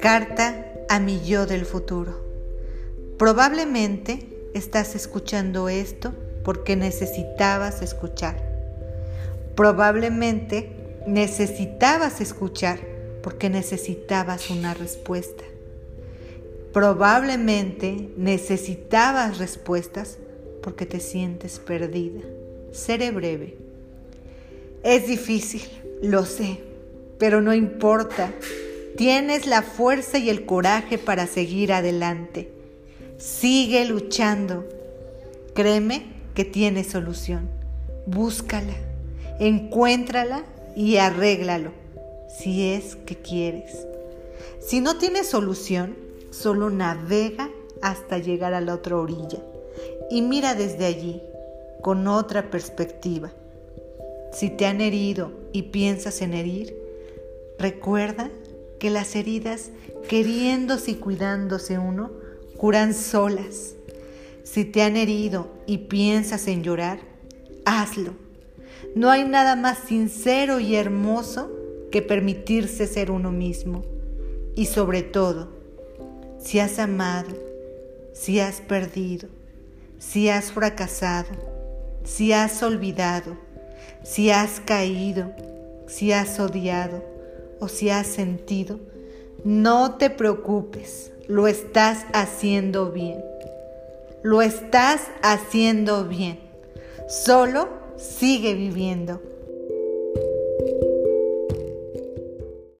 Carta a mi yo del futuro. Probablemente estás escuchando esto porque necesitabas escuchar. Probablemente necesitabas escuchar porque necesitabas una respuesta. Probablemente necesitabas respuestas porque te sientes perdida. Seré breve. Es difícil, lo sé, pero no importa. Tienes la fuerza y el coraje para seguir adelante. Sigue luchando. Créeme que tienes solución. Búscala, encuéntrala y arréglalo, si es que quieres. Si no tienes solución, solo navega hasta llegar a la otra orilla y mira desde allí, con otra perspectiva. Si te han herido y piensas en herir, recuerda que las heridas, queriéndose y cuidándose uno, curan solas. Si te han herido y piensas en llorar, hazlo. No hay nada más sincero y hermoso que permitirse ser uno mismo. Y sobre todo, si has amado, si has perdido, si has fracasado, si has olvidado, si has caído, si has odiado o si has sentido, no te preocupes, lo estás haciendo bien. Lo estás haciendo bien. Solo sigue viviendo.